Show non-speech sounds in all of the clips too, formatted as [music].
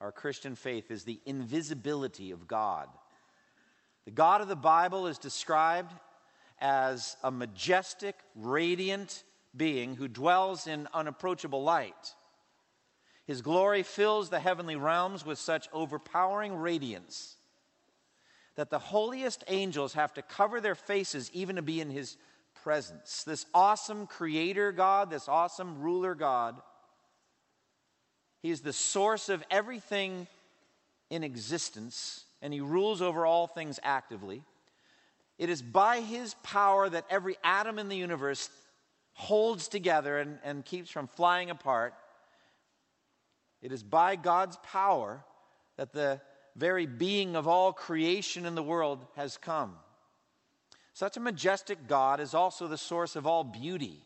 our Christian faith is the invisibility of God. The God of the Bible is described as a majestic, radiant being who dwells in unapproachable light. His glory fills the heavenly realms with such overpowering radiance that the holiest angels have to cover their faces even to be in his presence. This awesome creator God, this awesome ruler God, he is the source of everything in existence, and He rules over all things actively. It is by His power that every atom in the universe holds together and, and keeps from flying apart. It is by God's power that the very being of all creation in the world has come. Such a majestic God is also the source of all beauty.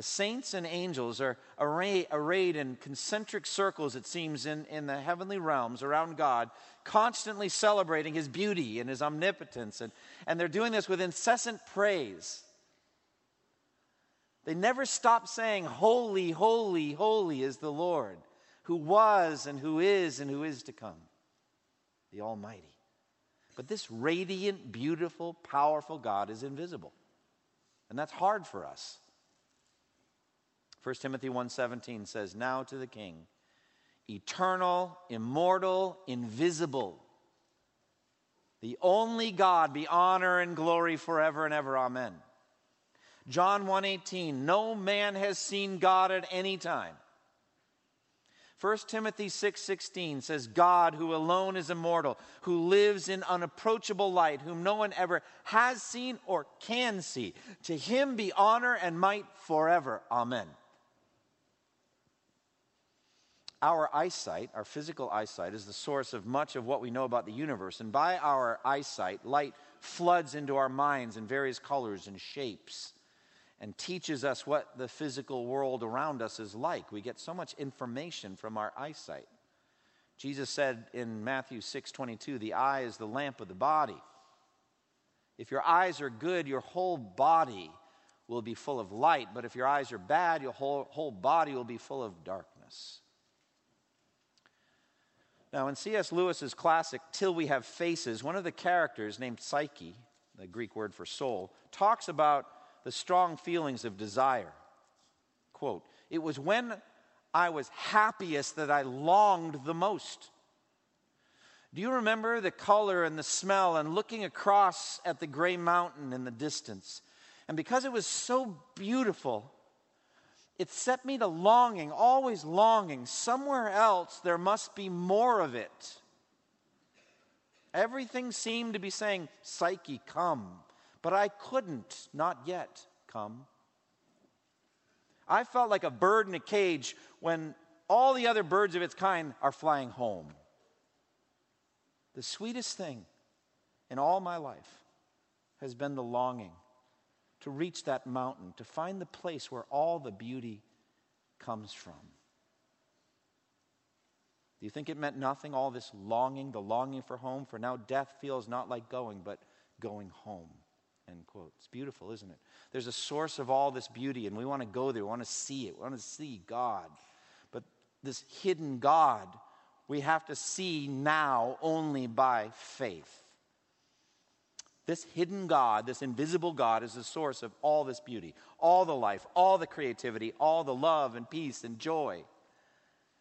The saints and angels are array, arrayed in concentric circles, it seems, in, in the heavenly realms around God, constantly celebrating his beauty and his omnipotence. And, and they're doing this with incessant praise. They never stop saying, Holy, holy, holy is the Lord, who was and who is and who is to come, the Almighty. But this radiant, beautiful, powerful God is invisible. And that's hard for us. 1 Timothy 1:17 says, "Now to the King, eternal, immortal, invisible, the only God be honor and glory forever and ever. Amen." John 1:18, "No man has seen God at any time." 1 Timothy 6:16 says God who alone is immortal, who lives in unapproachable light, whom no one ever has seen or can see. To him be honor and might forever. Amen our eyesight, our physical eyesight, is the source of much of what we know about the universe. And by our eyesight, light floods into our minds in various colors and shapes and teaches us what the physical world around us is like. We get so much information from our eyesight. Jesus said in Matthew 6:22, "The eye is the lamp of the body." If your eyes are good, your whole body will be full of light, but if your eyes are bad, your whole, whole body will be full of darkness. Now, in C.S. Lewis's classic, Till We Have Faces, one of the characters named Psyche, the Greek word for soul, talks about the strong feelings of desire. Quote, It was when I was happiest that I longed the most. Do you remember the color and the smell and looking across at the gray mountain in the distance? And because it was so beautiful, it set me to longing, always longing. Somewhere else, there must be more of it. Everything seemed to be saying, Psyche, come. But I couldn't, not yet, come. I felt like a bird in a cage when all the other birds of its kind are flying home. The sweetest thing in all my life has been the longing to reach that mountain, to find the place where all the beauty comes from. Do you think it meant nothing, all this longing, the longing for home? For now death feels not like going, but going home. End quote. It's beautiful, isn't it? There's a source of all this beauty, and we want to go there. We want to see it. We want to see God. But this hidden God, we have to see now only by faith. This hidden God, this invisible God, is the source of all this beauty, all the life, all the creativity, all the love and peace and joy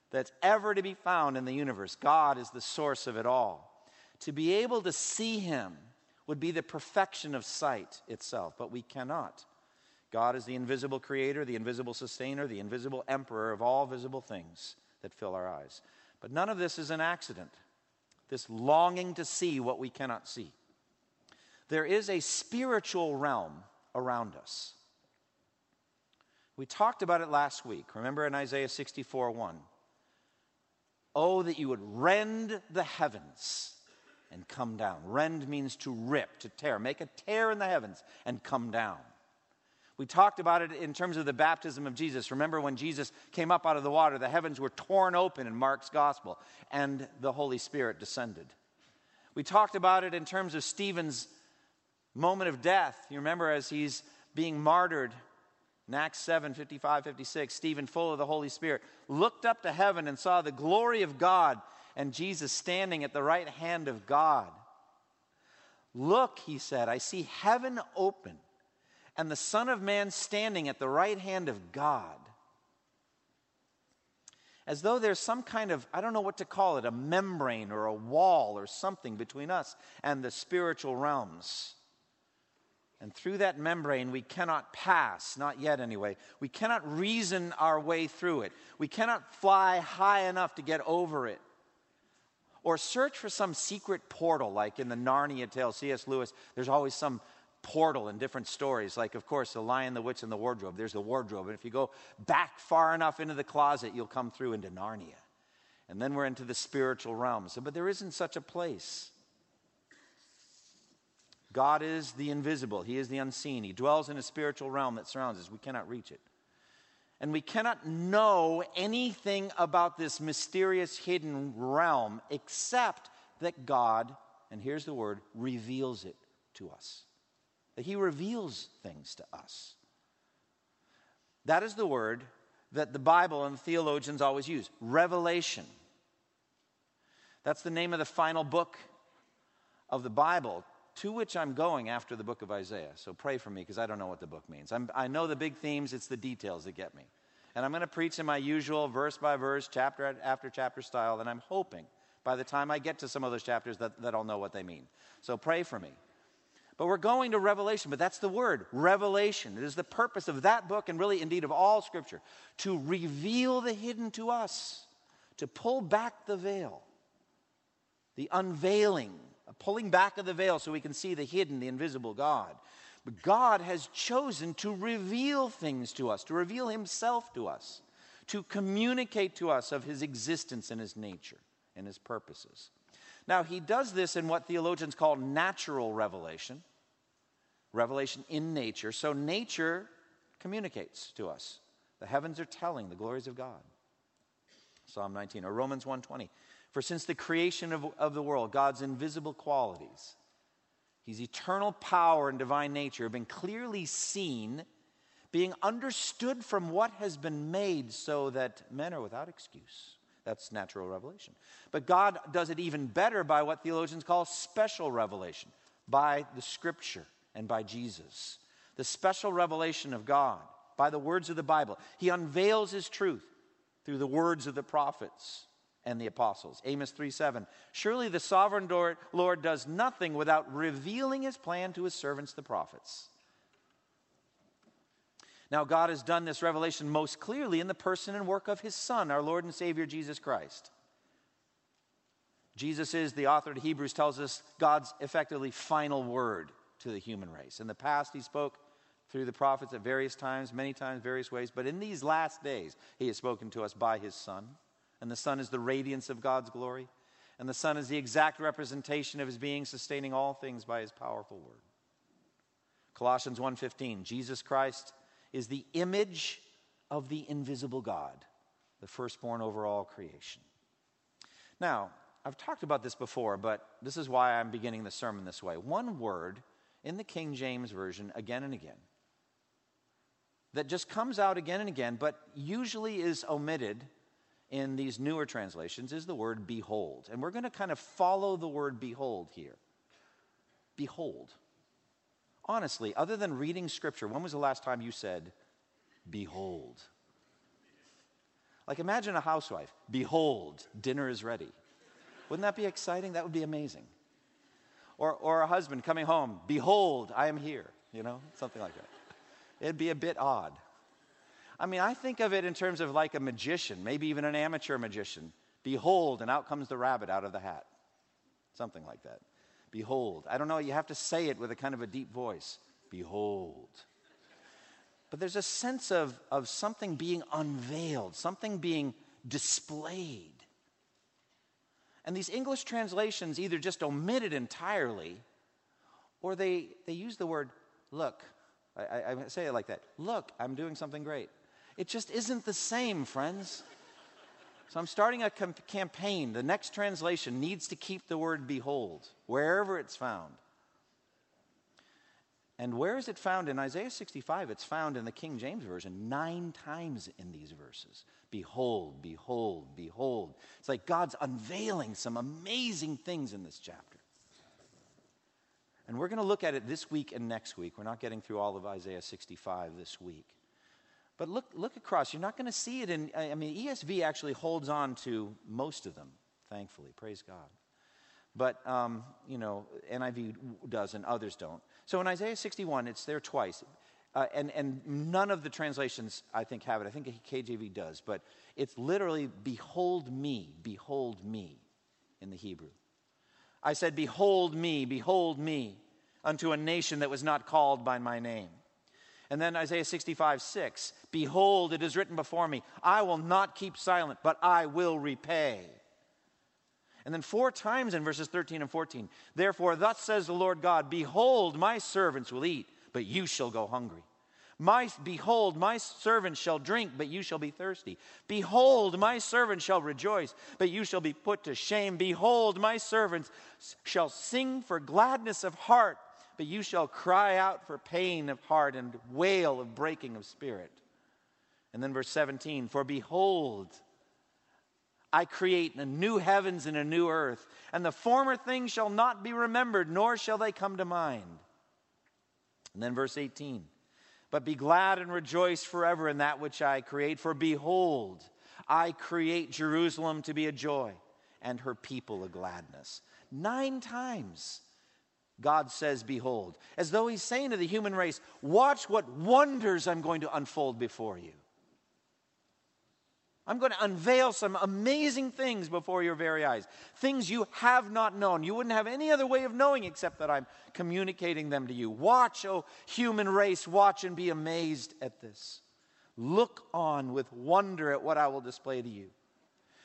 that's ever to be found in the universe. God is the source of it all. To be able to see Him would be the perfection of sight itself, but we cannot. God is the invisible creator, the invisible sustainer, the invisible emperor of all visible things that fill our eyes. But none of this is an accident. This longing to see what we cannot see there is a spiritual realm around us. We talked about it last week. Remember in Isaiah 64 1. Oh, that you would rend the heavens and come down. Rend means to rip, to tear. Make a tear in the heavens and come down. We talked about it in terms of the baptism of Jesus. Remember when Jesus came up out of the water, the heavens were torn open in Mark's gospel, and the Holy Spirit descended. We talked about it in terms of Stephen's moment of death. You remember as he's being martyred in Acts 7 55, 56, Stephen, full of the Holy Spirit, looked up to heaven and saw the glory of God and Jesus standing at the right hand of God. Look, he said, I see heaven open and the Son of Man standing at the right hand of God. As though there's some kind of, I don't know what to call it, a membrane or a wall or something between us and the spiritual realms. And through that membrane, we cannot pass, not yet anyway. We cannot reason our way through it. We cannot fly high enough to get over it. Or search for some secret portal, like in the Narnia tale, C.S. Lewis. There's always some portal in different stories. Like, of course, The Lion, the Witch, and the Wardrobe. There's the wardrobe. And if you go back far enough into the closet, you'll come through into Narnia. And then we're into the spiritual realms. But there isn't such a place. God is the invisible, He is the unseen. He dwells in a spiritual realm that surrounds us. We cannot reach it. And we cannot know anything about this mysterious hidden realm except that God, and here's the word, reveals it to us. That He reveals things to us. That is the word that the Bible and the theologians always use revelation. That's the name of the final book of the Bible to which I'm going after the book of Isaiah. So pray for me because I don't know what the book means. I'm, i know the big themes, it's the details that get me. And I'm going to preach in my usual verse by verse, chapter after chapter style, and I'm hoping by the time I get to some of those chapters that, that I'll know what they mean. So pray for me. But we're going to Revelation, but that's the word, revelation. It is the purpose of that book and really indeed of all Scripture to reveal the hidden to us, to pull back the veil, the unveiling pulling back of the veil so we can see the hidden, the invisible God. But God has chosen to reveal things to us, to reveal Himself to us, to communicate to us of His existence and His nature and His purposes. Now, He does this in what theologians call natural revelation, revelation in nature. So, nature communicates to us. The heavens are telling the glories of God. Psalm 19 or Romans 120. For since the creation of, of the world, God's invisible qualities, his eternal power and divine nature have been clearly seen, being understood from what has been made, so that men are without excuse. That's natural revelation. But God does it even better by what theologians call special revelation, by the scripture and by Jesus. The special revelation of God by the words of the Bible. He unveils his truth through the words of the prophets and the apostles. Amos 3 7. Surely the sovereign Lord does nothing without revealing his plan to his servants, the prophets. Now, God has done this revelation most clearly in the person and work of his Son, our Lord and Savior Jesus Christ. Jesus is, the author of Hebrews tells us, God's effectively final word to the human race. In the past, he spoke through the prophets at various times, many times, various ways, but in these last days, he has spoken to us by his Son and the Son is the radiance of God's glory, and the Son is the exact representation of his being, sustaining all things by his powerful word. Colossians 1:15 Jesus Christ is the image of the invisible God, the firstborn over all creation. Now, I've talked about this before, but this is why I'm beginning the sermon this way. One word in the King James Version again and again that just comes out again and again, but usually is omitted in these newer translations is the word behold. And we're going to kind of follow the word behold here. Behold. Honestly, other than reading scripture, when was the last time you said, behold? Like imagine a housewife, behold, dinner is ready. Wouldn't that be exciting? That would be amazing. Or, or a husband coming home, behold, I am here, you know, something like that. It'd be a bit odd. I mean, I think of it in terms of like a magician, maybe even an amateur magician. Behold, and out comes the rabbit out of the hat. Something like that. Behold. I don't know, you have to say it with a kind of a deep voice. Behold. But there's a sense of, of something being unveiled, something being displayed. And these English translations either just omit it entirely or they, they use the word look. I, I, I say it like that look, I'm doing something great. It just isn't the same, friends. So I'm starting a com- campaign. The next translation needs to keep the word behold wherever it's found. And where is it found in Isaiah 65? It's found in the King James Version nine times in these verses. Behold, behold, behold. It's like God's unveiling some amazing things in this chapter. And we're going to look at it this week and next week. We're not getting through all of Isaiah 65 this week. But look, look across. You're not going to see it in, I mean, ESV actually holds on to most of them, thankfully. Praise God. But, um, you know, NIV does and others don't. So in Isaiah 61, it's there twice. Uh, and, and none of the translations, I think, have it. I think KJV does. But it's literally, behold me, behold me in the Hebrew. I said, Behold me, behold me, unto a nation that was not called by my name. And then Isaiah 65, 6, Behold, it is written before me, I will not keep silent, but I will repay. And then four times in verses 13 and 14, therefore, thus says the Lord God, Behold, my servants will eat, but you shall go hungry. My, behold, my servant shall drink, but you shall be thirsty. Behold, my servant shall rejoice, but you shall be put to shame. Behold, my servants shall sing for gladness of heart, but you shall cry out for pain of heart and wail of breaking of spirit. And then verse 17, for behold, I create a new heavens and a new earth, and the former things shall not be remembered, nor shall they come to mind. And then verse 18 But be glad and rejoice forever in that which I create, for behold, I create Jerusalem to be a joy, and her people a gladness. Nine times. God says, Behold, as though He's saying to the human race, Watch what wonders I'm going to unfold before you. I'm going to unveil some amazing things before your very eyes. Things you have not known. You wouldn't have any other way of knowing except that I'm communicating them to you. Watch, O oh, human race, watch and be amazed at this. Look on with wonder at what I will display to you.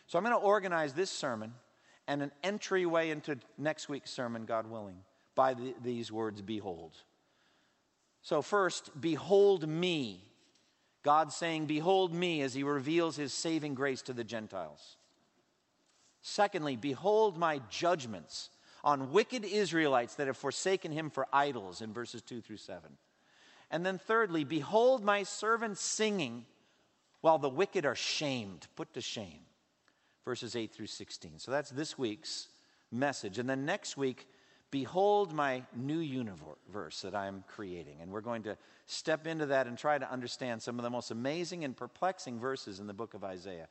So I'm going to organize this sermon and an entryway into next week's sermon, God willing, by the, these words, behold. So, first, behold me God saying, Behold me, as he reveals his saving grace to the Gentiles. Secondly, behold my judgments on wicked Israelites that have forsaken him for idols in verses 2 through 7. And then thirdly, behold my servants singing while the wicked are shamed, put to shame. Verses 8 through 16. So that's this week's message. And then next week, Behold my new universe that I'm creating. And we're going to step into that and try to understand some of the most amazing and perplexing verses in the book of Isaiah.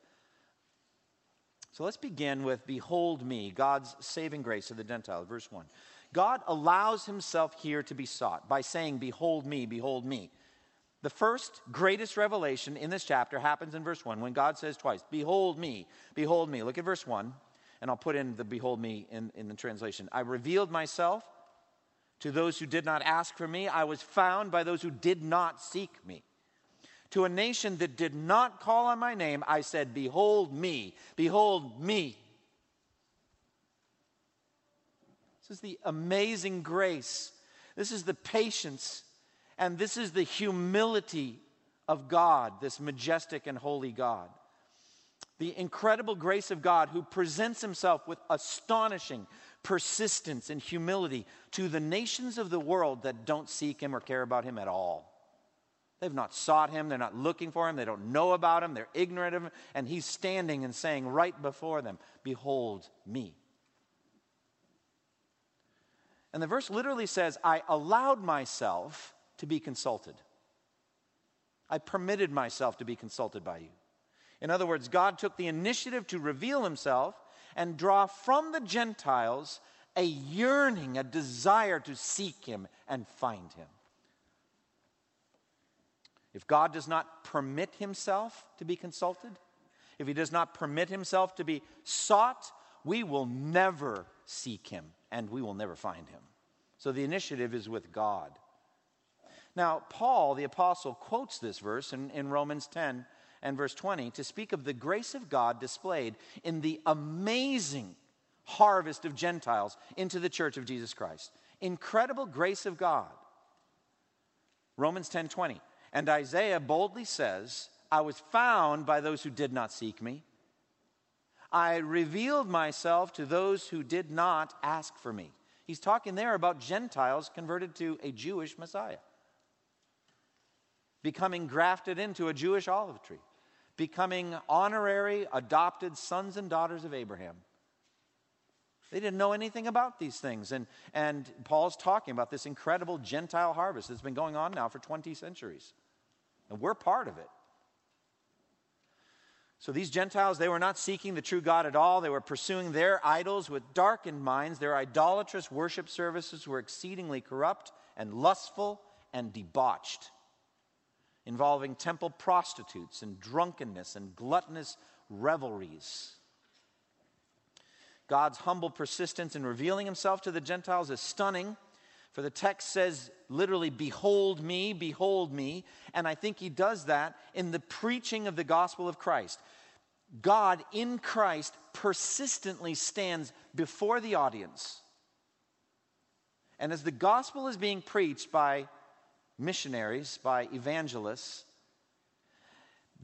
So let's begin with Behold me, God's saving grace to the Gentiles. Verse 1. God allows himself here to be sought by saying, Behold me, behold me. The first greatest revelation in this chapter happens in verse 1 when God says twice, Behold me, behold me. Look at verse 1 and I'll put in the behold me in, in the translation. I revealed myself to those who did not ask for me. I was found by those who did not seek me. To a nation that did not call on my name, I said, Behold me, behold me. This is the amazing grace. This is the patience. And this is the humility of God, this majestic and holy God the incredible grace of God who presents himself with astonishing persistence and humility to the nations of the world that don't seek him or care about him at all. They've not sought him, they're not looking for him, they don't know about him, they're ignorant of him, and he's standing and saying right before them, Behold me. And the verse literally says, I allowed myself to be consulted. I permitted myself to be consulted by you. In other words, God took the initiative to reveal himself and draw from the Gentiles a yearning, a desire to seek him and find him. If God does not permit himself to be consulted, if he does not permit himself to be sought, we will never seek him and we will never find him. So the initiative is with God. Now, Paul, the apostle, quotes this verse in, in Romans 10 and verse 20 to speak of the grace of God displayed in the amazing harvest of Gentiles into the church of Jesus Christ. Incredible grace of God. Romans 10:20. And Isaiah boldly says, I was found by those who did not seek me. I revealed myself to those who did not ask for me. He's talking there about Gentiles converted to a Jewish Messiah, becoming grafted into a Jewish olive tree, becoming honorary adopted sons and daughters of Abraham. They didn't know anything about these things. And, and Paul's talking about this incredible Gentile harvest that's been going on now for 20 centuries. And we're part of it. So these Gentiles, they were not seeking the true God at all. They were pursuing their idols with darkened minds. Their idolatrous worship services were exceedingly corrupt and lustful and debauched, involving temple prostitutes and drunkenness and gluttonous revelries. God's humble persistence in revealing himself to the Gentiles is stunning. For the text says literally, Behold me, behold me. And I think he does that in the preaching of the gospel of Christ. God in Christ persistently stands before the audience. And as the gospel is being preached by missionaries, by evangelists,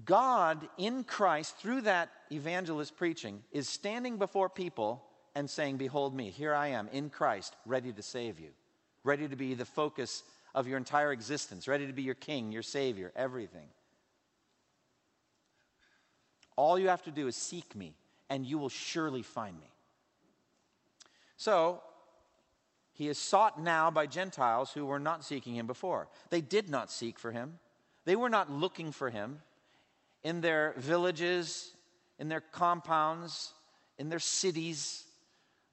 God in Christ, through that evangelist preaching, is standing before people and saying, Behold me, here I am in Christ, ready to save you ready to be the focus of your entire existence, ready to be your king, your savior, everything. All you have to do is seek me, and you will surely find me. So, he is sought now by Gentiles who were not seeking him before. They did not seek for him, they were not looking for him in their villages, in their compounds, in their cities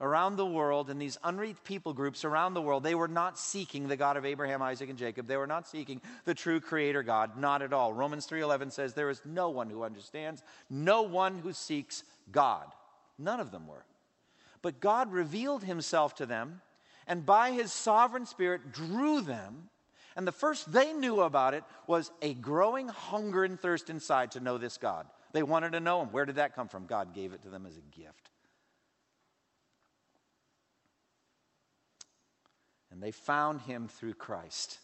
around the world in these unreached people groups around the world. They were not seeking the god of abraham isaac and jacob. They were not seeking the true creator god. Not at all. Romans 3.11 says there is no one who understands no one who seeks god. None of them were. But god revealed himself to them and by his sovereign spirit drew them and the first they knew about it was a growing hunger and thirst inside to know this god they wanted to know him where did that come from god gave it to them as a gift And they found him through Christ.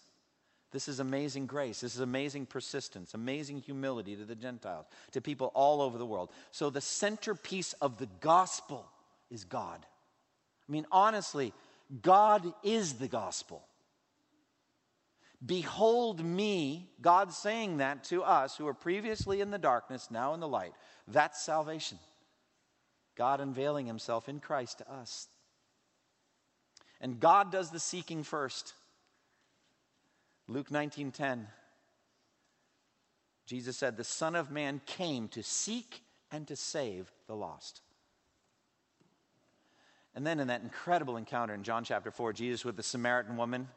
This is amazing grace. This is amazing persistence, amazing humility to the Gentiles, to people all over the world. So, the centerpiece of the gospel is God. I mean, honestly, God is the gospel. Behold me, God saying that to us who were previously in the darkness, now in the light. That's salvation. God unveiling himself in Christ to us. And God does the seeking first. Luke 19:10 Jesus said the son of man came to seek and to save the lost. And then in that incredible encounter in John chapter 4 Jesus with the Samaritan woman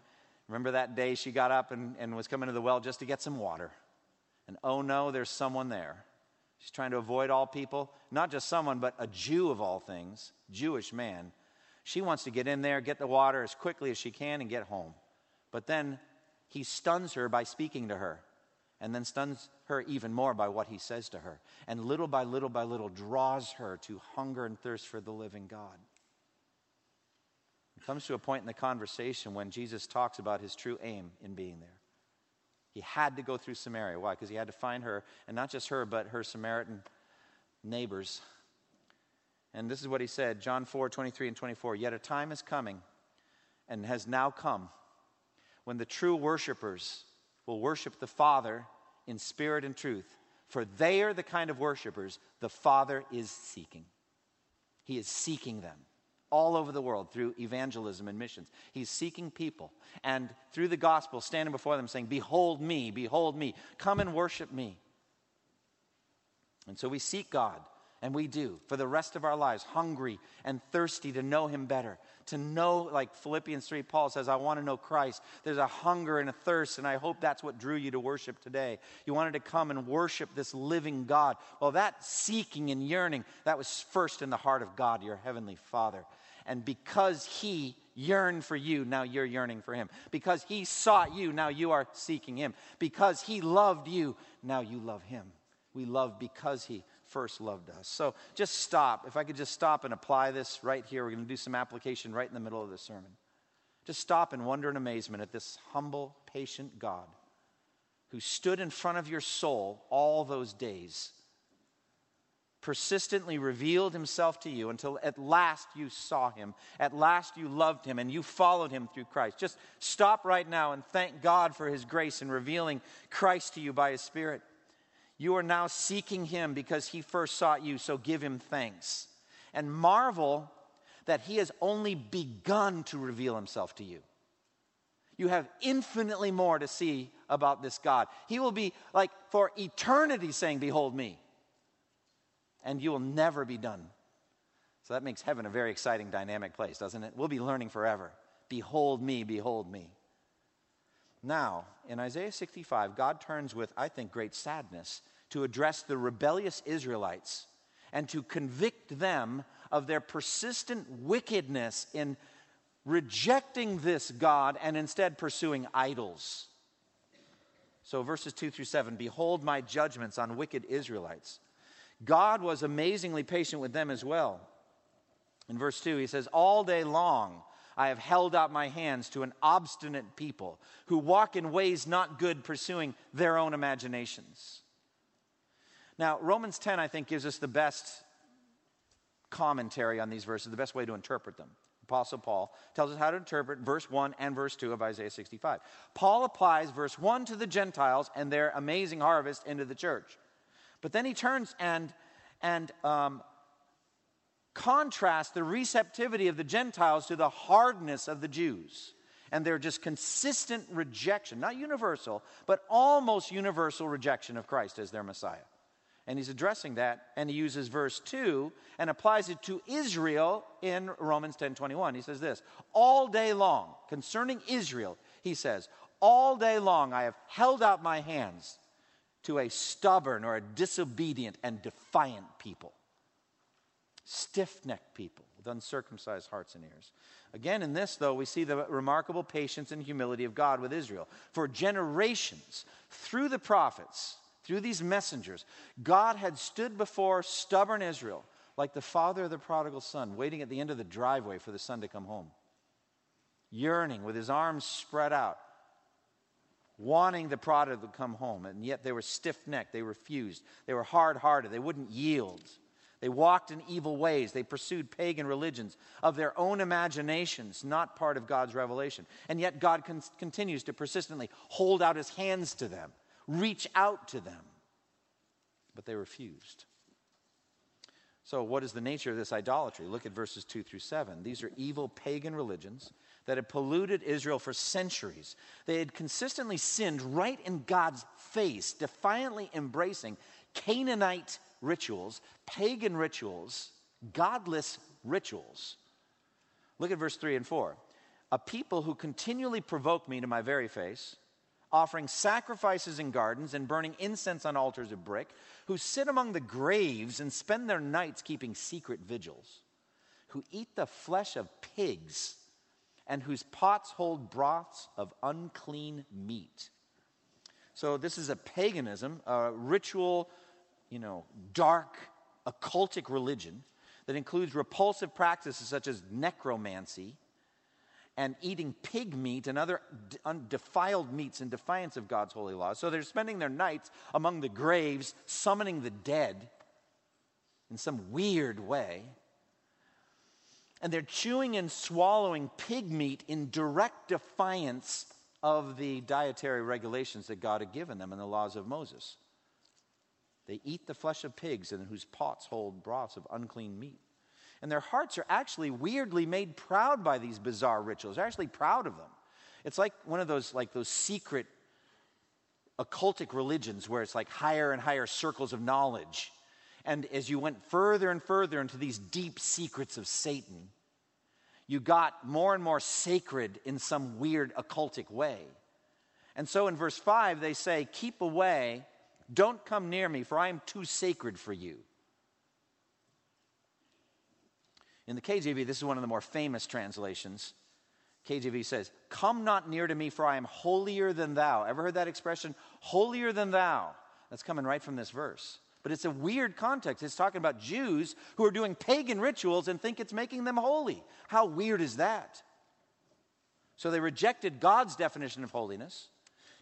remember that day she got up and, and was coming to the well just to get some water. And oh no, there's someone there. She's trying to avoid all people, not just someone, but a Jew of all things, Jewish man she wants to get in there, get the water as quickly as she can, and get home. But then he stuns her by speaking to her, and then stuns her even more by what he says to her. And little by little by little draws her to hunger and thirst for the living God. Comes to a point in the conversation when Jesus talks about his true aim in being there. He had to go through Samaria. Why? Because he had to find her, and not just her, but her Samaritan neighbors and this is what he said John 4 23 and 24. Yet a time is coming and has now come when the true worshipers will worship the Father in spirit and truth, for they are the kind of worshipers the Father is seeking. He is seeking them all over the world through evangelism and missions. He's seeking people and through the gospel, standing before them saying, Behold me, behold me, come and worship me. And so we seek God and we do for the rest of our lives, hungry and thirsty to know Him better. To know, like Philippians 3, Paul says, I want to know Christ. There's a hunger and a thirst, and I hope that's what drew you to worship today. You wanted to come and worship this living God. Well, that seeking and yearning, that was first in the heart of God, your Heavenly Father. And because He yearned for you, now you're yearning for Him. Because He sought you, now you are seeking Him. Because He loved you, now you love Him. We love because He first loved us. So just stop. If I could just stop and apply this right here, we're going to do some application right in the middle of the sermon. Just stop and wonder in amazement at this humble, patient God who stood in front of your soul all those days, persistently revealed himself to you until at last you saw him, at last you loved him, and you followed him through Christ. Just stop right now and thank God for his grace in revealing Christ to you by his Spirit. You are now seeking him because he first sought you, so give him thanks. And marvel that he has only begun to reveal himself to you. You have infinitely more to see about this God. He will be like for eternity saying, Behold me. And you will never be done. So that makes heaven a very exciting, dynamic place, doesn't it? We'll be learning forever. Behold me, behold me. Now, in Isaiah 65, God turns with, I think, great sadness to address the rebellious Israelites and to convict them of their persistent wickedness in rejecting this God and instead pursuing idols. So, verses 2 through 7 Behold my judgments on wicked Israelites. God was amazingly patient with them as well. In verse 2, he says, All day long I have held out my hands to an obstinate people who walk in ways not good, pursuing their own imaginations. Now, Romans 10, I think, gives us the best commentary on these verses, the best way to interpret them. Apostle Paul tells us how to interpret verse 1 and verse 2 of Isaiah 65. Paul applies verse 1 to the Gentiles and their amazing harvest into the church. But then he turns and, and um, contrast the receptivity of the Gentiles to the hardness of the Jews and their just consistent rejection, not universal, but almost universal rejection of Christ as their Messiah. And he's addressing that, and he uses verse 2 and applies it to Israel in Romans 10 21. He says this All day long, concerning Israel, he says, All day long I have held out my hands to a stubborn or a disobedient and defiant people stiff necked people with uncircumcised hearts and ears. Again, in this, though, we see the remarkable patience and humility of God with Israel. For generations, through the prophets, through these messengers, God had stood before stubborn Israel like the father of the prodigal son, waiting at the end of the driveway for the son to come home, yearning with his arms spread out, wanting the prodigal to come home. And yet they were stiff necked, they refused, they were hard hearted, they wouldn't yield. They walked in evil ways. They pursued pagan religions of their own imaginations, not part of God's revelation. And yet, God con- continues to persistently hold out his hands to them, reach out to them. But they refused. So, what is the nature of this idolatry? Look at verses 2 through 7. These are evil pagan religions that had polluted Israel for centuries. They had consistently sinned right in God's face, defiantly embracing Canaanite rituals, pagan rituals, godless rituals. Look at verse 3 and 4. A people who continually provoke me to my very face, offering sacrifices in gardens and burning incense on altars of brick, who sit among the graves and spend their nights keeping secret vigils, who eat the flesh of pigs, and whose pots hold broths of unclean meat. So, this is a paganism, a ritual you know, dark, occultic religion that includes repulsive practices such as necromancy and eating pig meat and other defiled meats in defiance of God's holy laws. So they're spending their nights among the graves, summoning the dead in some weird way. And they're chewing and swallowing pig meat in direct defiance of the dietary regulations that God had given them in the laws of Moses. They eat the flesh of pigs and whose pots hold broths of unclean meat. And their hearts are actually weirdly made proud by these bizarre rituals. They're actually proud of them. It's like one of those like those secret occultic religions where it's like higher and higher circles of knowledge. And as you went further and further into these deep secrets of Satan, you got more and more sacred in some weird occultic way. And so in verse 5, they say, Keep away don't come near me, for I am too sacred for you. In the KJV, this is one of the more famous translations. KJV says, Come not near to me, for I am holier than thou. Ever heard that expression? Holier than thou. That's coming right from this verse. But it's a weird context. It's talking about Jews who are doing pagan rituals and think it's making them holy. How weird is that? So they rejected God's definition of holiness,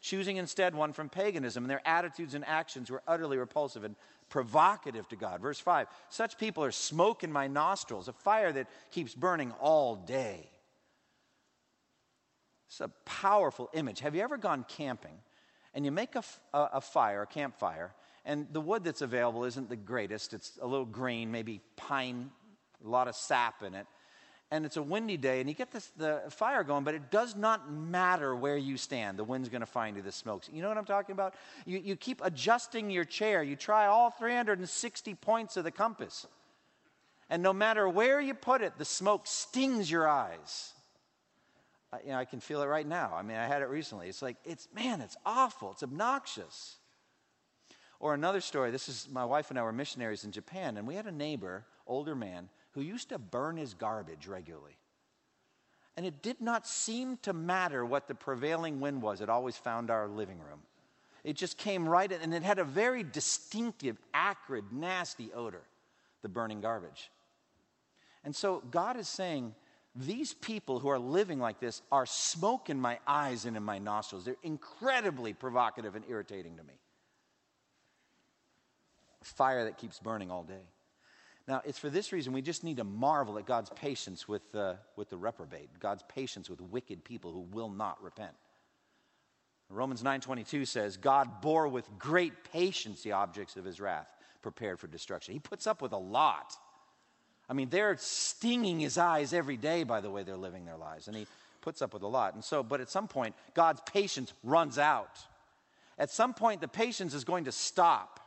choosing instead one from paganism, and their attitudes and actions were utterly repulsive and provocative to God. Verse 5 Such people are smoke in my nostrils, a fire that keeps burning all day. It's a powerful image. Have you ever gone camping and you make a, a, a fire, a campfire, and the wood that's available isn't the greatest? It's a little green, maybe pine, a lot of sap in it and it's a windy day, and you get this, the fire going, but it does not matter where you stand. The wind's going to find you, the smoke. You know what I'm talking about? You, you keep adjusting your chair. You try all 360 points of the compass. And no matter where you put it, the smoke stings your eyes. I, you know, I can feel it right now. I mean, I had it recently. It's like, it's, man, it's awful. It's obnoxious. Or another story. This is my wife and I were missionaries in Japan, and we had a neighbor, older man, who used to burn his garbage regularly. And it did not seem to matter what the prevailing wind was, it always found our living room. It just came right in, and it had a very distinctive, acrid, nasty odor, the burning garbage. And so God is saying, these people who are living like this are smoke in my eyes and in my nostrils. They're incredibly provocative and irritating to me. Fire that keeps burning all day. Now, it's for this reason we just need to marvel at God's patience with, uh, with the reprobate, God's patience with wicked people who will not repent. Romans 9:22 says, God bore with great patience the objects of his wrath, prepared for destruction. He puts up with a lot. I mean, they're stinging his eyes every day by the way they're living their lives, and he puts up with a lot. And so, but at some point, God's patience runs out. At some point, the patience is going to stop.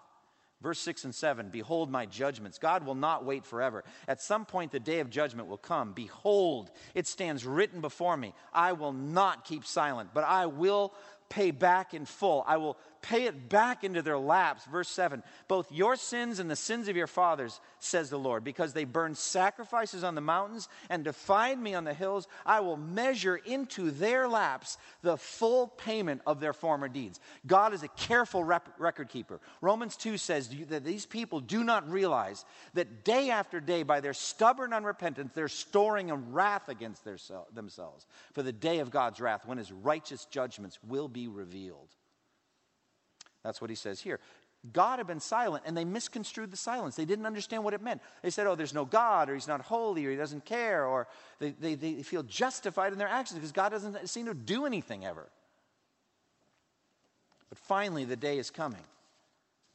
Verse 6 and 7 Behold my judgments. God will not wait forever. At some point, the day of judgment will come. Behold, it stands written before me. I will not keep silent, but I will pay back in full. I will pay it back into their laps. Verse 7 Both your sins and the sins of your fathers, says the Lord, because they burned sacrifices on the mountains and defied me on the hills, I will measure into their laps the full payment of their former deeds. God is a careful rep- record keeper. Romans 2 says that these people do not realize that day after day, by their stubborn unrepentance, they're storing a wrath against their, themselves for the day of God's wrath when his righteous judgments will be revealed. That's what he says here. God had been silent and they misconstrued the silence. They didn't understand what it meant. They said, oh, there's no God, or he's not holy, or he doesn't care, or they, they, they feel justified in their actions because God doesn't seem to do anything ever. But finally, the day is coming.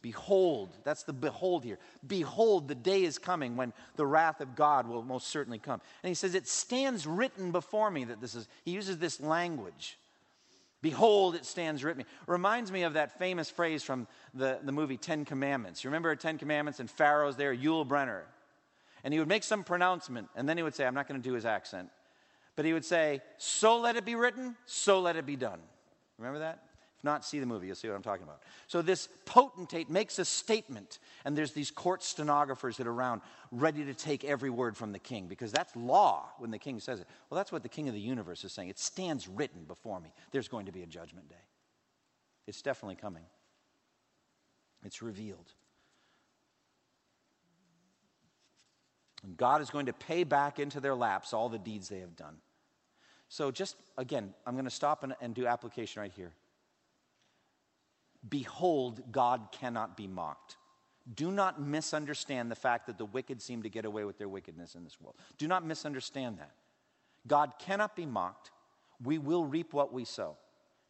Behold, that's the behold here. Behold, the day is coming when the wrath of God will most certainly come. And he says, It stands written before me that this is, he uses this language. Behold, it stands written. Reminds me of that famous phrase from the, the movie Ten Commandments. You remember Ten Commandments and Pharaoh's there, Yul Brynner. And he would make some pronouncement, and then he would say, I'm not going to do his accent, but he would say, So let it be written, so let it be done. Remember that? If not, see the movie, you'll see what I'm talking about. So this potentate makes a statement, and there's these court stenographers that are around ready to take every word from the king because that's law when the king says it. Well, that's what the king of the universe is saying. It stands written before me. There's going to be a judgment day. It's definitely coming, it's revealed. And God is going to pay back into their laps all the deeds they have done. So, just again, I'm going to stop and, and do application right here. Behold, God cannot be mocked. Do not misunderstand the fact that the wicked seem to get away with their wickedness in this world. Do not misunderstand that. God cannot be mocked. We will reap what we sow.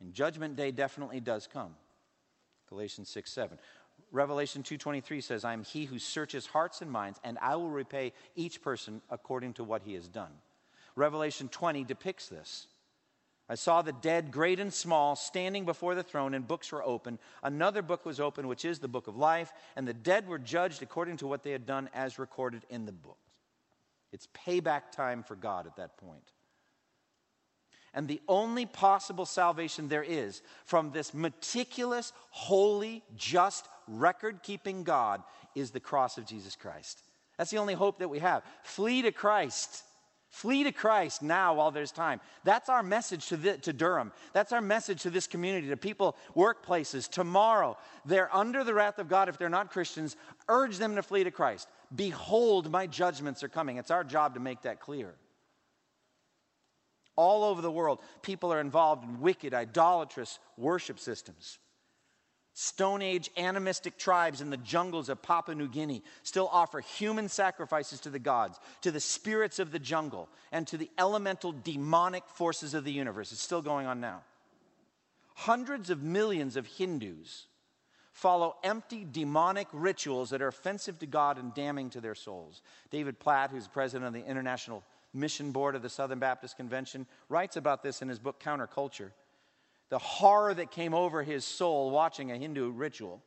And judgment day definitely does come. Galatians 6 7. Revelation 2:23 says, "I am he who searches hearts and minds, and I will repay each person according to what he has done." Revelation 20 depicts this. I saw the dead, great and small, standing before the throne, and books were open. Another book was open, which is the book of life, and the dead were judged according to what they had done as recorded in the books. It's payback time for God at that point. And the only possible salvation there is from this meticulous, holy, just, record keeping God is the cross of Jesus Christ. That's the only hope that we have. Flee to Christ. Flee to Christ now while there's time. That's our message to, the, to Durham. That's our message to this community, to people, workplaces. Tomorrow, they're under the wrath of God if they're not Christians. Urge them to flee to Christ. Behold, my judgments are coming. It's our job to make that clear. All over the world, people are involved in wicked, idolatrous worship systems. Stone Age animistic tribes in the jungles of Papua New Guinea still offer human sacrifices to the gods, to the spirits of the jungle, and to the elemental demonic forces of the universe. It's still going on now. Hundreds of millions of Hindus follow empty demonic rituals that are offensive to God and damning to their souls. David Platt, who's president of the International Mission Board of the Southern Baptist Convention, writes about this in his book Counterculture the horror that came over his soul watching a Hindu ritual.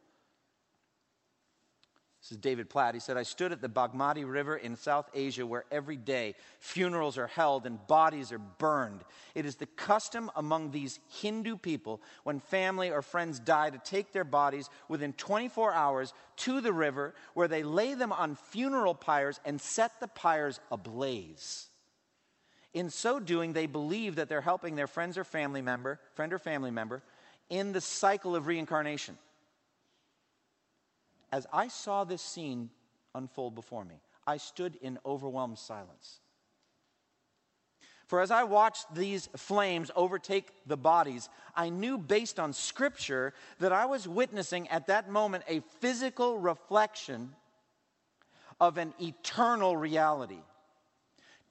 This is David Platt. He said, I stood at the Bagmati River in South Asia where every day funerals are held and bodies are burned. It is the custom among these Hindu people when family or friends die to take their bodies within 24 hours to the river where they lay them on funeral pyres and set the pyres ablaze. In so doing, they believe that they're helping their friends or family member, friend or family member, in the cycle of reincarnation. As I saw this scene unfold before me, I stood in overwhelmed silence. For as I watched these flames overtake the bodies, I knew based on scripture that I was witnessing at that moment a physical reflection of an eternal reality.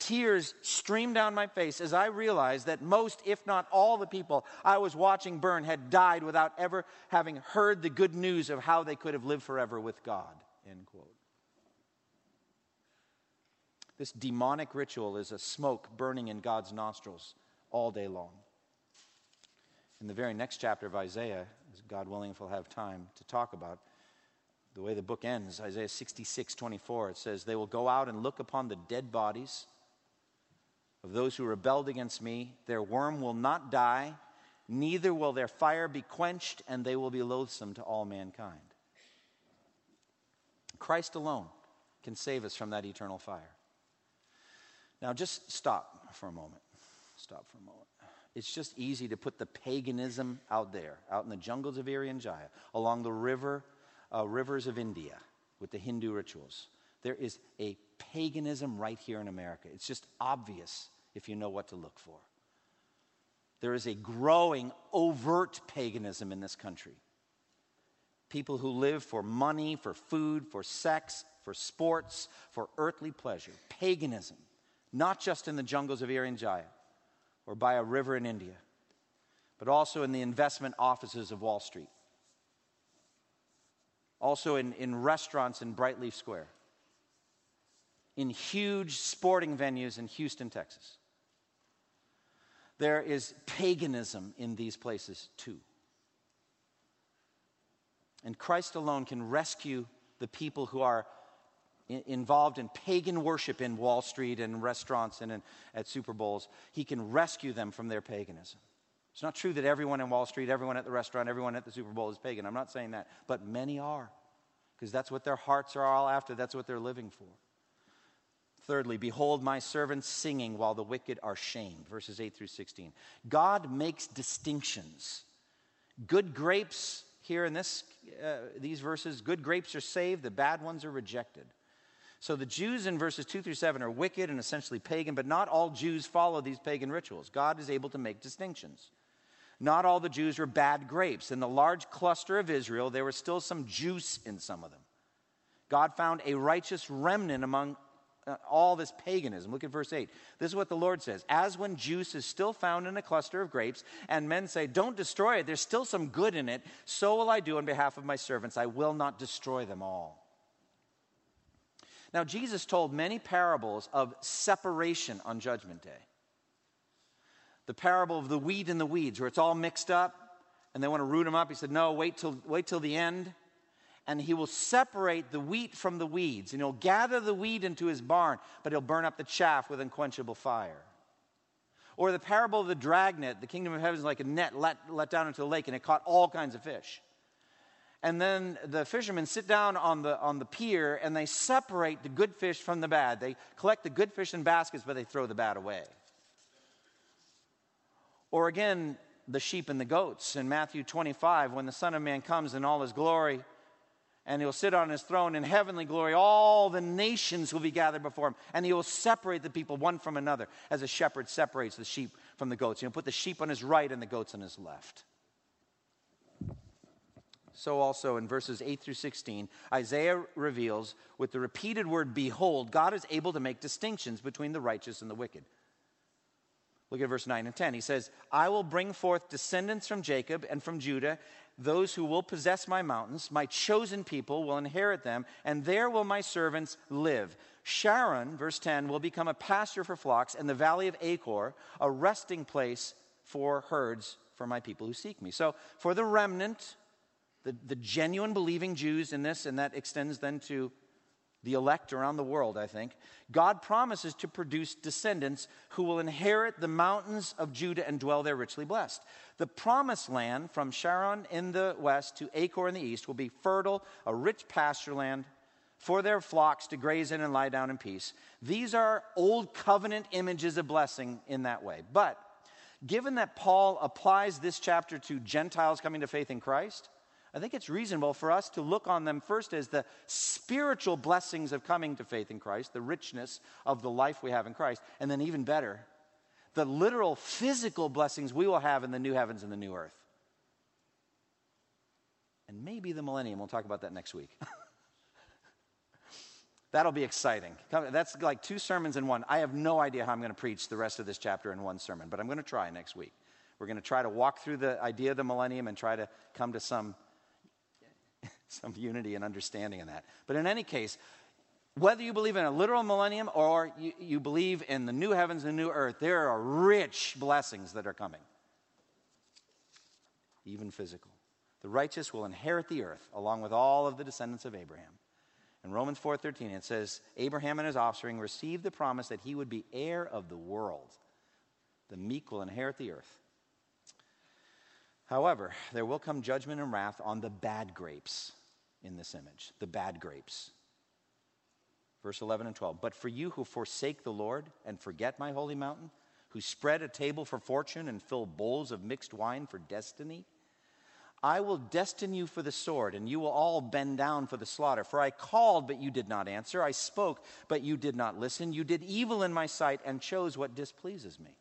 Tears streamed down my face as I realized that most, if not all, the people I was watching burn had died without ever having heard the good news of how they could have lived forever with God. End quote. This demonic ritual is a smoke burning in God's nostrils all day long. In the very next chapter of Isaiah, God willing, if we'll have time to talk about, the way the book ends, Isaiah 66 24, it says, They will go out and look upon the dead bodies of those who rebelled against me. Their worm will not die, neither will their fire be quenched, and they will be loathsome to all mankind. Christ alone can save us from that eternal fire. Now, just stop for a moment. Stop for a moment. It's just easy to put the paganism out there, out in the jungles of Irian Jaya, along the river, uh, rivers of India, with the Hindu rituals. There is a paganism right here in America. It's just obvious if you know what to look for. There is a growing overt paganism in this country. People who live for money, for food, for sex, for sports, for earthly pleasure. Paganism, not just in the jungles of Irian Jaya or by a river in India, but also in the investment offices of Wall Street. Also in, in restaurants in Brightleaf Square. In huge sporting venues in Houston, Texas there is paganism in these places too. And Christ alone can rescue the people who are involved in pagan worship in Wall Street and restaurants and in, at Super Bowls. He can rescue them from their paganism. It's not true that everyone in Wall Street, everyone at the restaurant, everyone at the Super Bowl is pagan. I'm not saying that. But many are, because that's what their hearts are all after, that's what they're living for. Thirdly, behold my servants singing while the wicked are shamed. Verses 8 through 16. God makes distinctions. Good grapes, here in this, uh, these verses, good grapes are saved, the bad ones are rejected. So the Jews in verses 2 through 7 are wicked and essentially pagan, but not all Jews follow these pagan rituals. God is able to make distinctions. Not all the Jews were bad grapes. In the large cluster of Israel, there was still some juice in some of them. God found a righteous remnant among Uh, all this paganism. Look at verse 8. This is what the Lord says As when juice is still found in a cluster of grapes, and men say, Don't destroy it, there's still some good in it, so will I do on behalf of my servants. I will not destroy them all. Now, Jesus told many parables of separation on Judgment Day. The parable of the wheat and the weeds, where it's all mixed up and they want to root them up. He said, No, wait till, wait till the end and he will separate the wheat from the weeds, and he'll gather the wheat into his barn, but he'll burn up the chaff with unquenchable fire. Or the parable of the dragnet, the kingdom of heaven is like a net let, let down into the lake, and it caught all kinds of fish. and then the fishermen sit down on the, on the pier and they separate the good fish from the bad. They collect the good fish in baskets, but they throw the bad away. Or again, the sheep and the goats in Matthew 25, when the Son of Man comes in all his glory and he'll sit on his throne in heavenly glory, all the nations will be gathered before him, and he will separate the people one from another as a shepherd separates the sheep from the goats. He'll put the sheep on his right and the goats on his left. So, also in verses 8 through 16, Isaiah reveals with the repeated word, behold, God is able to make distinctions between the righteous and the wicked. Look at verse 9 and 10. He says, I will bring forth descendants from Jacob and from Judah, those who will possess my mountains. My chosen people will inherit them, and there will my servants live. Sharon, verse 10, will become a pasture for flocks, and the valley of Achor, a resting place for herds for my people who seek me. So, for the remnant, the, the genuine believing Jews in this, and that extends then to the elect around the world, I think, God promises to produce descendants who will inherit the mountains of Judah and dwell there richly blessed. The promised land from Sharon in the west to Achor in the east will be fertile, a rich pasture land for their flocks to graze in and lie down in peace. These are old covenant images of blessing in that way. But given that Paul applies this chapter to Gentiles coming to faith in Christ, I think it's reasonable for us to look on them first as the spiritual blessings of coming to faith in Christ, the richness of the life we have in Christ, and then even better, the literal physical blessings we will have in the new heavens and the new earth. And maybe the millennium. We'll talk about that next week. [laughs] That'll be exciting. That's like two sermons in one. I have no idea how I'm going to preach the rest of this chapter in one sermon, but I'm going to try next week. We're going to try to walk through the idea of the millennium and try to come to some [laughs] some unity and understanding in that. But in any case, whether you believe in a literal millennium or you, you believe in the new heavens and new earth, there are rich blessings that are coming, even physical. The righteous will inherit the earth along with all of the descendants of Abraham. In Romans 4:13 it says Abraham and his offspring received the promise that he would be heir of the world. The meek will inherit the earth. However, there will come judgment and wrath on the bad grapes in this image, the bad grapes. Verse 11 and 12. But for you who forsake the Lord and forget my holy mountain, who spread a table for fortune and fill bowls of mixed wine for destiny, I will destine you for the sword, and you will all bend down for the slaughter. For I called, but you did not answer. I spoke, but you did not listen. You did evil in my sight and chose what displeases me.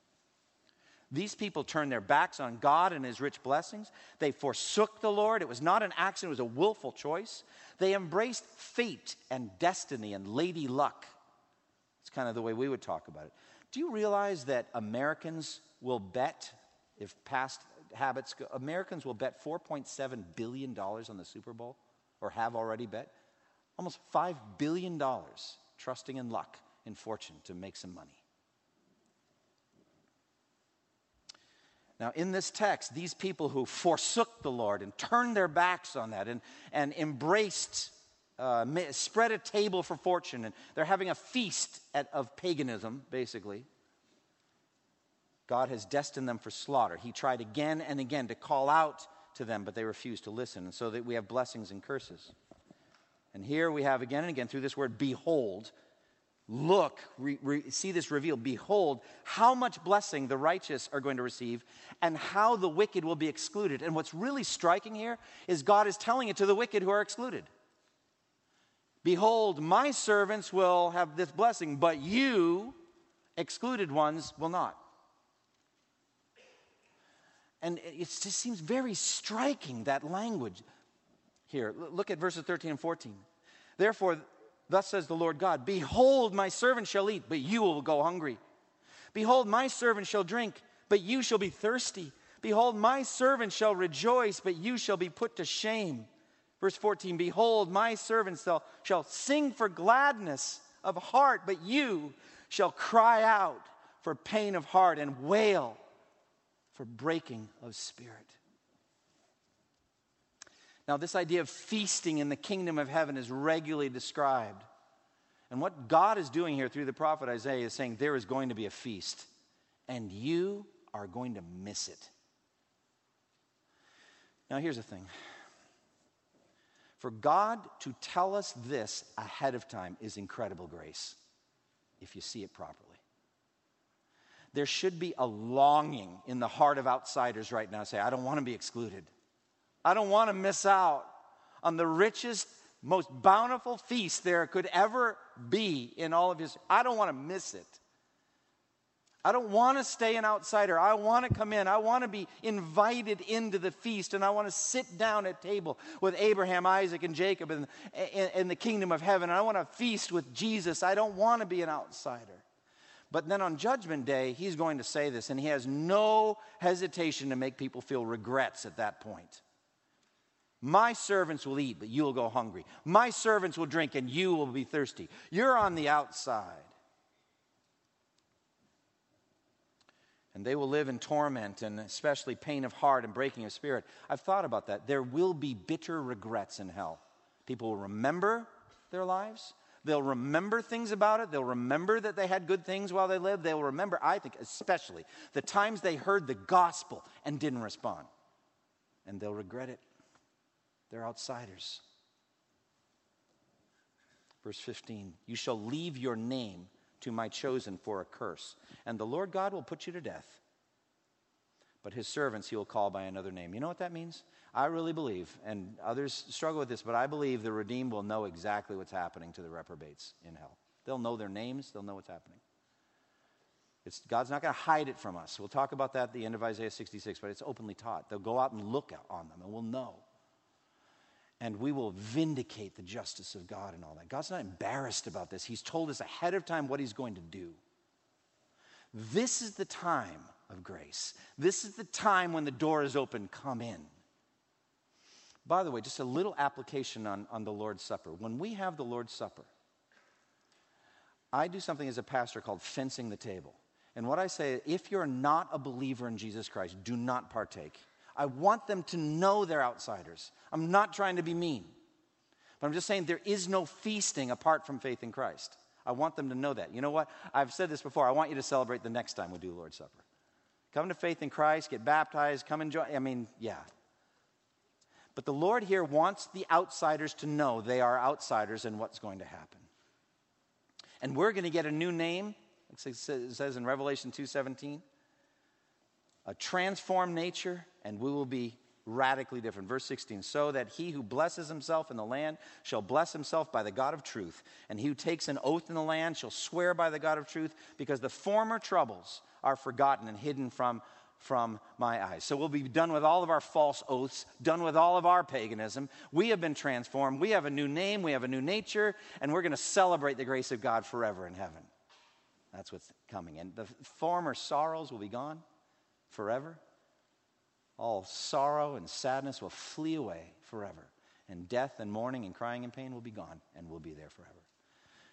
These people turned their backs on God and his rich blessings. They forsook the Lord. It was not an accident, it was a willful choice. They embraced fate and destiny and lady luck. It's kind of the way we would talk about it. Do you realize that Americans will bet, if past habits go, Americans will bet $4.7 billion on the Super Bowl, or have already bet? Almost $5 billion trusting in luck and fortune to make some money. Now, in this text, these people who forsook the Lord and turned their backs on that and, and embraced, uh, spread a table for fortune, and they're having a feast at, of paganism, basically. God has destined them for slaughter. He tried again and again to call out to them, but they refused to listen. And so that we have blessings and curses. And here we have again and again through this word, behold, Look, re, re, see this revealed. Behold, how much blessing the righteous are going to receive and how the wicked will be excluded. And what's really striking here is God is telling it to the wicked who are excluded. Behold, my servants will have this blessing, but you, excluded ones, will not. And it just seems very striking, that language here. Look at verses 13 and 14. Therefore, Thus says the Lord God Behold, my servant shall eat, but you will go hungry. Behold, my servant shall drink, but you shall be thirsty. Behold, my servant shall rejoice, but you shall be put to shame. Verse 14 Behold, my servant shall, shall sing for gladness of heart, but you shall cry out for pain of heart and wail for breaking of spirit. Now, this idea of feasting in the kingdom of heaven is regularly described. And what God is doing here through the prophet Isaiah is saying there is going to be a feast, and you are going to miss it. Now, here's the thing For God to tell us this ahead of time is incredible grace, if you see it properly. There should be a longing in the heart of outsiders right now say, I don't want to be excluded. I don't want to miss out on the richest, most bountiful feast there could ever be in all of his. I don't want to miss it. I don't want to stay an outsider. I want to come in. I want to be invited into the feast, and I want to sit down at table with Abraham, Isaac, and Jacob in, in, in the kingdom of heaven. And I want to feast with Jesus. I don't want to be an outsider. But then on Judgment Day, he's going to say this, and he has no hesitation to make people feel regrets at that point. My servants will eat, but you will go hungry. My servants will drink, and you will be thirsty. You're on the outside. And they will live in torment and especially pain of heart and breaking of spirit. I've thought about that. There will be bitter regrets in hell. People will remember their lives. They'll remember things about it. They'll remember that they had good things while they lived. They'll remember, I think, especially the times they heard the gospel and didn't respond. And they'll regret it. They're outsiders. Verse 15 You shall leave your name to my chosen for a curse, and the Lord God will put you to death. But his servants he will call by another name. You know what that means? I really believe, and others struggle with this, but I believe the redeemed will know exactly what's happening to the reprobates in hell. They'll know their names, they'll know what's happening. It's, God's not going to hide it from us. We'll talk about that at the end of Isaiah 66, but it's openly taught. They'll go out and look on them, and we'll know. And we will vindicate the justice of God and all that. God's not embarrassed about this. He's told us ahead of time what He's going to do. This is the time of grace. This is the time when the door is open. Come in. By the way, just a little application on, on the Lord's Supper. When we have the Lord's Supper, I do something as a pastor called fencing the table. And what I say, if you're not a believer in Jesus Christ, do not partake. I want them to know they're outsiders. I'm not trying to be mean. But I'm just saying there is no feasting apart from faith in Christ. I want them to know that. You know what? I've said this before. I want you to celebrate the next time we do Lord's Supper. Come to faith in Christ, get baptized, come and join. I mean, yeah. But the Lord here wants the outsiders to know they are outsiders and what's going to happen. And we're going to get a new name. It says in Revelation 2:17, a transformed nature, and we will be radically different. Verse 16, so that he who blesses himself in the land shall bless himself by the God of truth, and he who takes an oath in the land shall swear by the God of truth, because the former troubles are forgotten and hidden from from my eyes. So we'll be done with all of our false oaths, done with all of our paganism. We have been transformed. We have a new name, we have a new nature, and we're going to celebrate the grace of God forever in heaven. That's what's coming. And the former sorrows will be gone forever. All sorrow and sadness will flee away forever. And death and mourning and crying and pain will be gone, and we'll be there forever.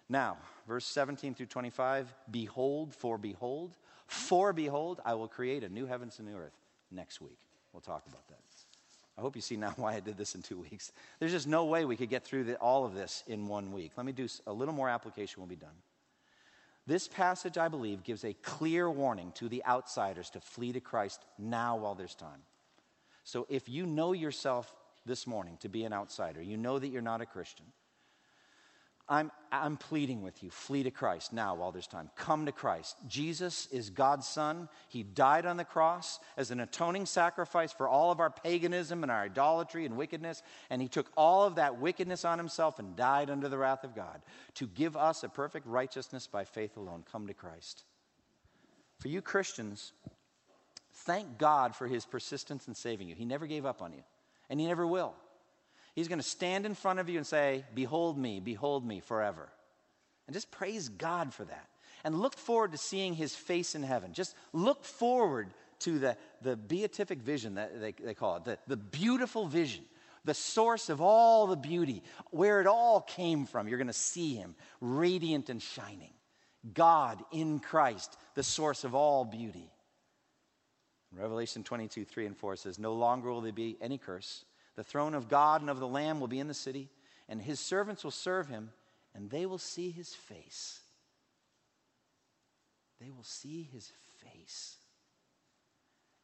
Now, verse 17 through 25 Behold, for behold, for behold, I will create a new heavens and new earth next week. We'll talk about that. I hope you see now [laughs] why I did this in two weeks. There's just no way we could get through the, all of this in one week. Let me do a little more application, we'll be done. This passage, I believe, gives a clear warning to the outsiders to flee to Christ now while there's time. So if you know yourself this morning to be an outsider, you know that you're not a Christian, I'm, I'm pleading with you flee to Christ now while there's time. Come to Christ. Jesus is God's Son. He died on the cross as an atoning sacrifice for all of our paganism and our idolatry and wickedness. And He took all of that wickedness on Himself and died under the wrath of God to give us a perfect righteousness by faith alone. Come to Christ. For you Christians, thank God for His persistence in saving you. He never gave up on you, and He never will. He's going to stand in front of you and say, Behold me, behold me forever. And just praise God for that. And look forward to seeing his face in heaven. Just look forward to the, the beatific vision that they, they call it, the, the beautiful vision, the source of all the beauty, where it all came from. You're going to see him radiant and shining. God in Christ, the source of all beauty. Revelation 22, 3 and 4 says, No longer will there be any curse. The throne of God and of the Lamb will be in the city, and his servants will serve him, and they will see his face. They will see his face,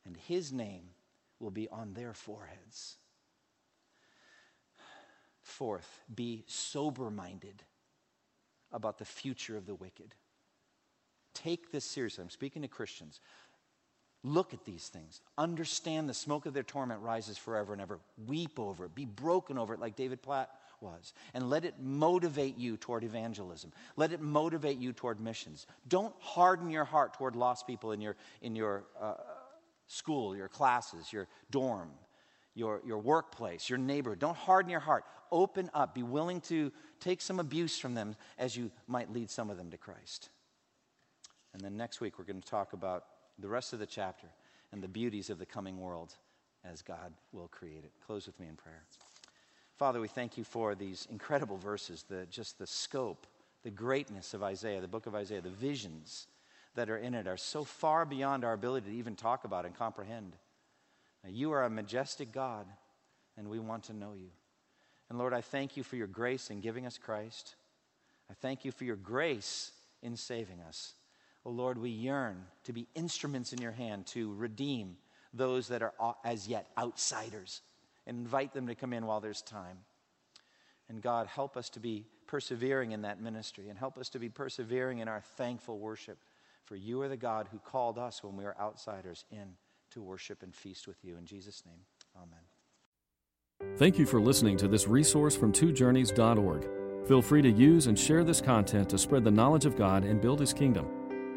and his name will be on their foreheads. Fourth, be sober minded about the future of the wicked. Take this seriously. I'm speaking to Christians. Look at these things. Understand the smoke of their torment rises forever and ever. Weep over it. Be broken over it, like David Platt was. And let it motivate you toward evangelism. Let it motivate you toward missions. Don't harden your heart toward lost people in your, in your uh, school, your classes, your dorm, your, your workplace, your neighborhood. Don't harden your heart. Open up. Be willing to take some abuse from them as you might lead some of them to Christ. And then next week, we're going to talk about the rest of the chapter and the beauties of the coming world as God will create it. Close with me in prayer. Father, we thank you for these incredible verses, the, just the scope, the greatness of Isaiah, the book of Isaiah, the visions that are in it are so far beyond our ability to even talk about and comprehend. Now, you are a majestic God, and we want to know you. And Lord, I thank you for your grace in giving us Christ. I thank you for your grace in saving us. Oh Lord, we yearn to be instruments in your hand to redeem those that are as yet outsiders and invite them to come in while there's time. And God, help us to be persevering in that ministry and help us to be persevering in our thankful worship. For you are the God who called us when we were outsiders in to worship and feast with you. In Jesus' name, amen. Thank you for listening to this resource from twojourneys.org. Feel free to use and share this content to spread the knowledge of God and build His kingdom.